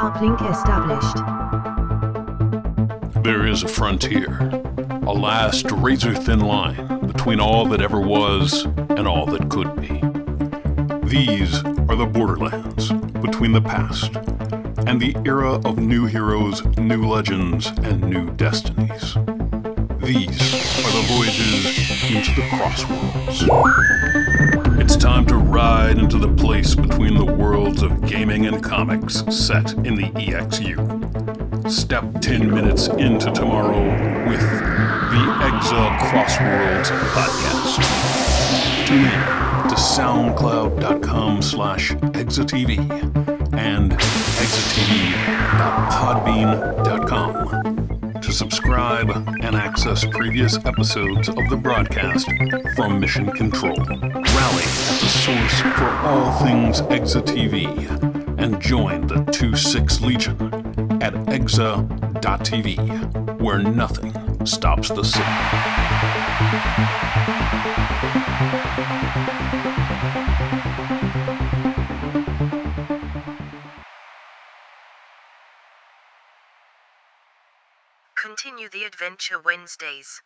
Uplink established. There is a frontier, a last razor thin line between all that ever was and all that could be. These are the borderlands between the past and the era of new heroes, new legends, and new destinies. These are the voyages into the crossworlds. It's time to ride into the place between the worlds of gaming and comics set in the EXU. Step 10 minutes into tomorrow with the Exa Crossworlds podcast. Tune in to soundcloud.com slash exatv and exatv.podbean.com to subscribe and access previous episodes of the broadcast from Mission Control. Rally at the source for all things Exa TV and join the 2-6 Legion at exa.tv, where nothing stops the signal. Continue the adventure Wednesdays.